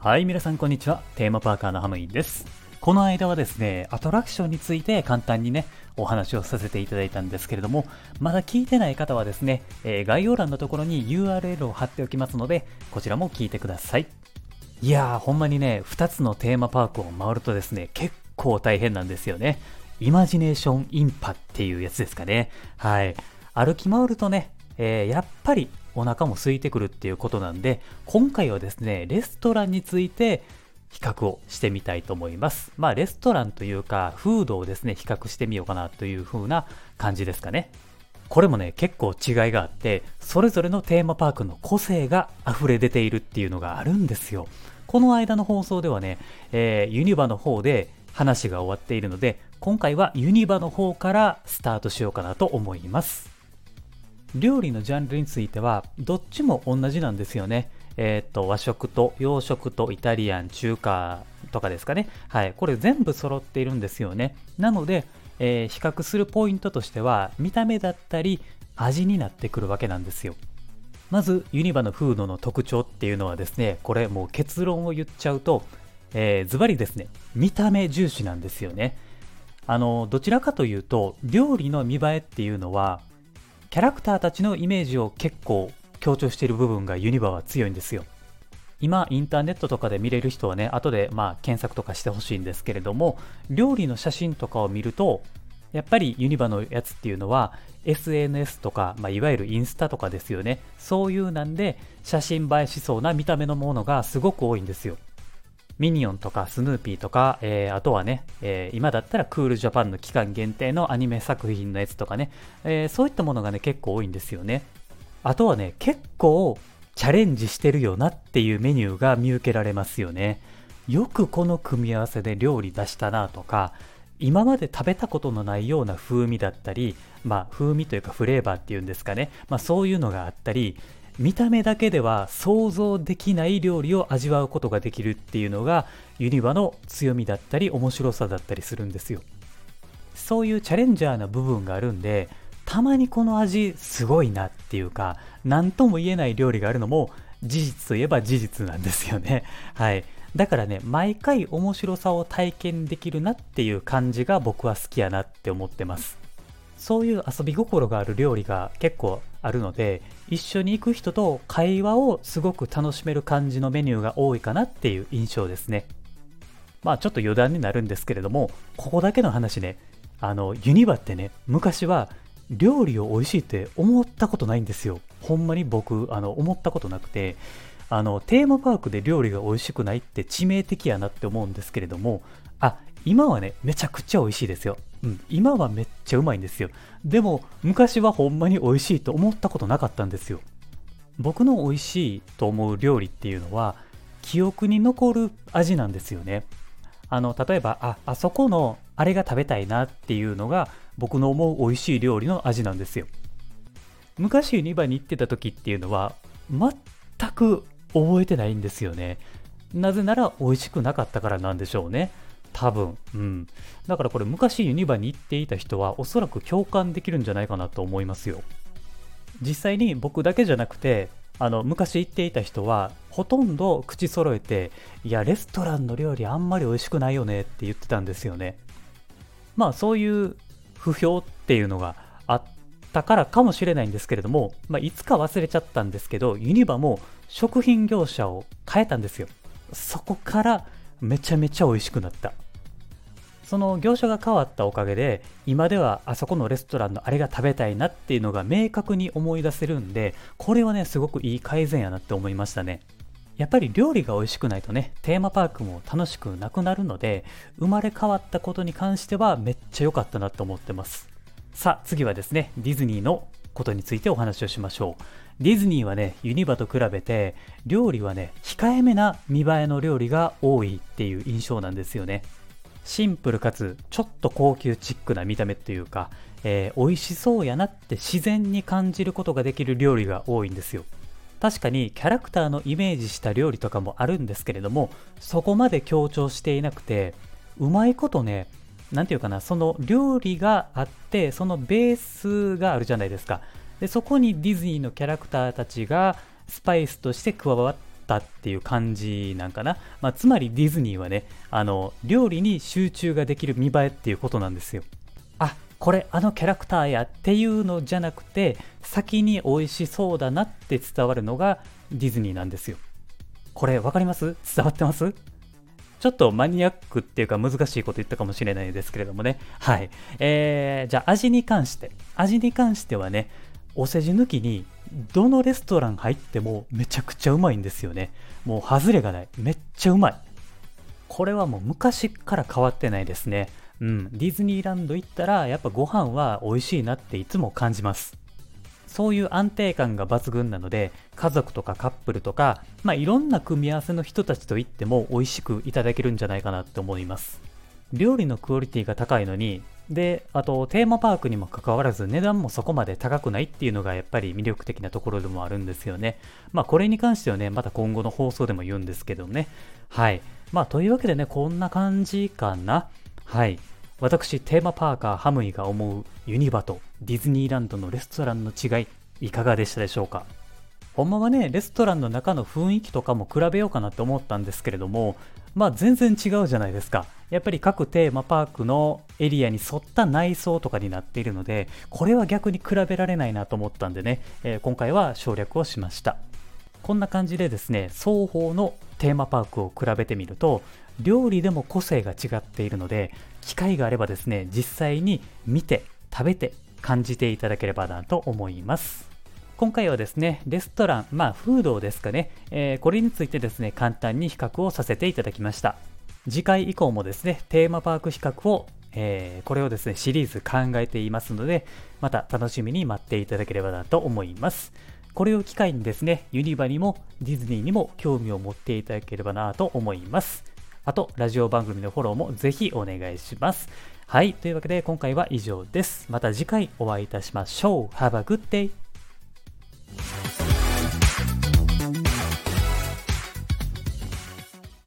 はい、皆さんこんにちは。テーマパーカーのハムインです。この間はですね、アトラクションについて簡単にね、お話をさせていただいたんですけれども、まだ聞いてない方はですね、えー概要欄のところに URL を貼っておきますので、こちらも聞いてください。いやー、ほんまにね、2つのテーマパークを回るとですね、結構大変なんですよね。イマジネーションインパっていうやつですかね。はい。歩き回るとね、えーやっぱりお腹も空いてくるっていうことなんで、今回はですね、レストランについて比較をしてみたいと思います。まあ、レストランというか、フードをですね、比較してみようかなという風な感じですかね。これもね、結構違いがあって、それぞれのテーマパークの個性が溢れ出ているっていうのがあるんですよ。この間の放送ではね、えーユニバの方で話が終わっているので、今回はユニバの方からスタートしようかなと思います。料理のジャンルについては、どっちも同じなんですよね。えーっと、和食と洋食とイタリアン、中華とかですかね。はい。これ全部揃っているんですよね。なので、えー比較するポイントとしては、見た目だったり、味になってくるわけなんですよ。まず、ユニバのフードの特徴っていうのはですね、これもう結論を言っちゃうと、えーズバリですね、見た目重視なんですよね。あの、どちらかというと、料理の見栄えっていうのは、キャラクターたちのイメージを結構強調している部分がユニバは強いんですよ。今、インターネットとかで見れる人はね、後でまあ検索とかしてほしいんですけれども、料理の写真とかを見ると、やっぱりユニバのやつっていうのは SNS とか、まあ、いわゆるインスタとかですよね。そういうなんで写真映えしそうな見た目のものがすごく多いんですよ。ミニオンとかスヌーピーとか、えーあとはね、えー今だったらクールジャパンの期間限定のアニメ作品のやつとかね、えーそういったものがね、結構多いんですよね。あとはね、結構チャレンジしてるよなっていうメニューが見受けられますよね。よくこの組み合わせで料理出したなとか、今まで食べたことのないような風味だったり、まあ風味というかフレーバーっていうんですかね、まあそういうのがあったり、見た目だけでは想像できない料理を味わうことができるっていうのがユニバの強みだったり面白さだったりするんですよ。そういうチャレンジャーな部分があるんで、たまにこの味すごいなっていうか、何とも言えない料理があるのも事実といえば事実なんですよね。はい。だからね、毎回面白さを体験できるなっていう感じが僕は好きやなって思ってます。そういう遊び心がある料理が結構あるので、一緒に行く人と会話をすごく楽しめる感じのメニューが多いかなっていう印象ですね。まあちょっと余談になるんですけれども、ここだけの話ね、あの、ユニバってね、昔は料理を美味しいって思ったことないんですよ。ほんまに僕、あの、思ったことなくて、あの、テーマパークで料理が美味しくないって致命的やなって思うんですけれども、あ、今はね、めちゃくちゃ美味しいですよ。うん、今はめっちゃうまいんですよ。でも、昔はほんまに美味しいと思ったことなかったんですよ。僕の美味しいと思う料理っていうのは、記憶に残る味なんですよね。あの、例えば、あ、あそこのあれが食べたいなっていうのが、僕の思う美味しい料理の味なんですよ。昔ユニバに行ってた時っていうのは、全く覚えてないんですよね。なぜなら美味しくなかったからなんでしょうね。多分。うん。だからこれ昔ユニバに行っていた人はおそらく共感できるんじゃないかなと思いますよ。実際に僕だけじゃなくて、あの、昔行っていた人は、ほとんど口揃えて、いや、レストランの料理あんまり美味しくないよねって言ってたんですよね。まあ、そういう不評っていうのがあったからかもしれないんですけれども、まあ、いつか忘れちゃったんですけど、ユニバも食品業者を変えたんですよ。そこからめちゃめちゃ美味しくなった。その業者が変わったおかげで、今ではあそこのレストランのあれが食べたいなっていうのが明確に思い出せるんで、これはね、すごくいい改善やなって思いましたね。やっぱり料理が美味しくないとね、テーマパークも楽しくなくなるので、生まれ変わったことに関してはめっちゃ良かったなと思ってます。さあ、次はですね、ディズニーのことについてお話をしましょう。ディズニーはね、ユニバと比べて、料理はね、控えめな見栄えの料理が多いっていう印象なんですよね。シンプルかつちょっと高級チックな見た目っていうか、えー美味しそうやなって自然に感じることができる料理が多いんですよ。確かにキャラクターのイメージした料理とかもあるんですけれども、そこまで強調していなくて、うまいことね、なんていうかな、その料理があって、そのベースがあるじゃないですか。で、そこにディズニーのキャラクターたちがスパイスとして加わったっていう感じなんかな、まあ、つまりディズニーはねあの料理に集中ができる見栄えっていうことなんですよ。あこれあのキャラクターやっていうのじゃなくて先に美味しそうだなって伝わるのがディズニーなんですよ。これ分かります？伝わってます？ちょっとマニアックっていうか難しいこと言ったかもしれないですけれどもね。はい。えー、じゃあ味に関して。味に関してはね、お世辞抜きにどのレストラン入ってもめちゃくちゃうまいんですよね。もう外れがない。めっちゃうまい。これはもう昔から変わってないですね。うん。ディズニーランド行ったらやっぱご飯は美味しいなっていつも感じます。そういう安定感が抜群なので、家族とかカップルとか、まあ、いろんな組み合わせの人たちと行っても美味しくいただけるんじゃないかなって思います。料理のクオリティが高いのに、で、あとテーマパークにもかかわらず値段もそこまで高くないっていうのがやっぱり魅力的なところでもあるんですよね。まあこれに関してはね、また今後の放送でも言うんですけどね。はい。まあというわけでね、こんな感じかな。はい。私、テーマパーカーハムイが思うユニバとディズニーランドのレストランの違い、いかがでしたでしょうか？ほんまはね、レストランの中の雰囲気とかも比べようかなって思ったんですけれども、まあ全然違うじゃないですか。やっぱり各テーマパークのエリアに沿った内装とかになっているので、これは逆に比べられないなと思ったんでね、えー、今回は省略をしました。こんな感じでですね、双方のテーマパークを比べてみると、料理でも個性が違っているので、機会があればですね、実際に見て、食べて、感じていただければなと思います。今回はですね、レストラン、まあ、フードですかね、えー、これについてですね、簡単に比較をさせていただきました。次回以降もですね、テーマパーク比較を、えー、これをですね、シリーズ考えていますので、また楽しみに待っていただければなと思います。これを機会にですね、ユニバにもディズニーにも興味を持っていただければなと思います。あと、ラジオ番組のフォローもぜひお願いします。はい。というわけで今回は以上です。また次回お会いいたしましょう。Have a good day!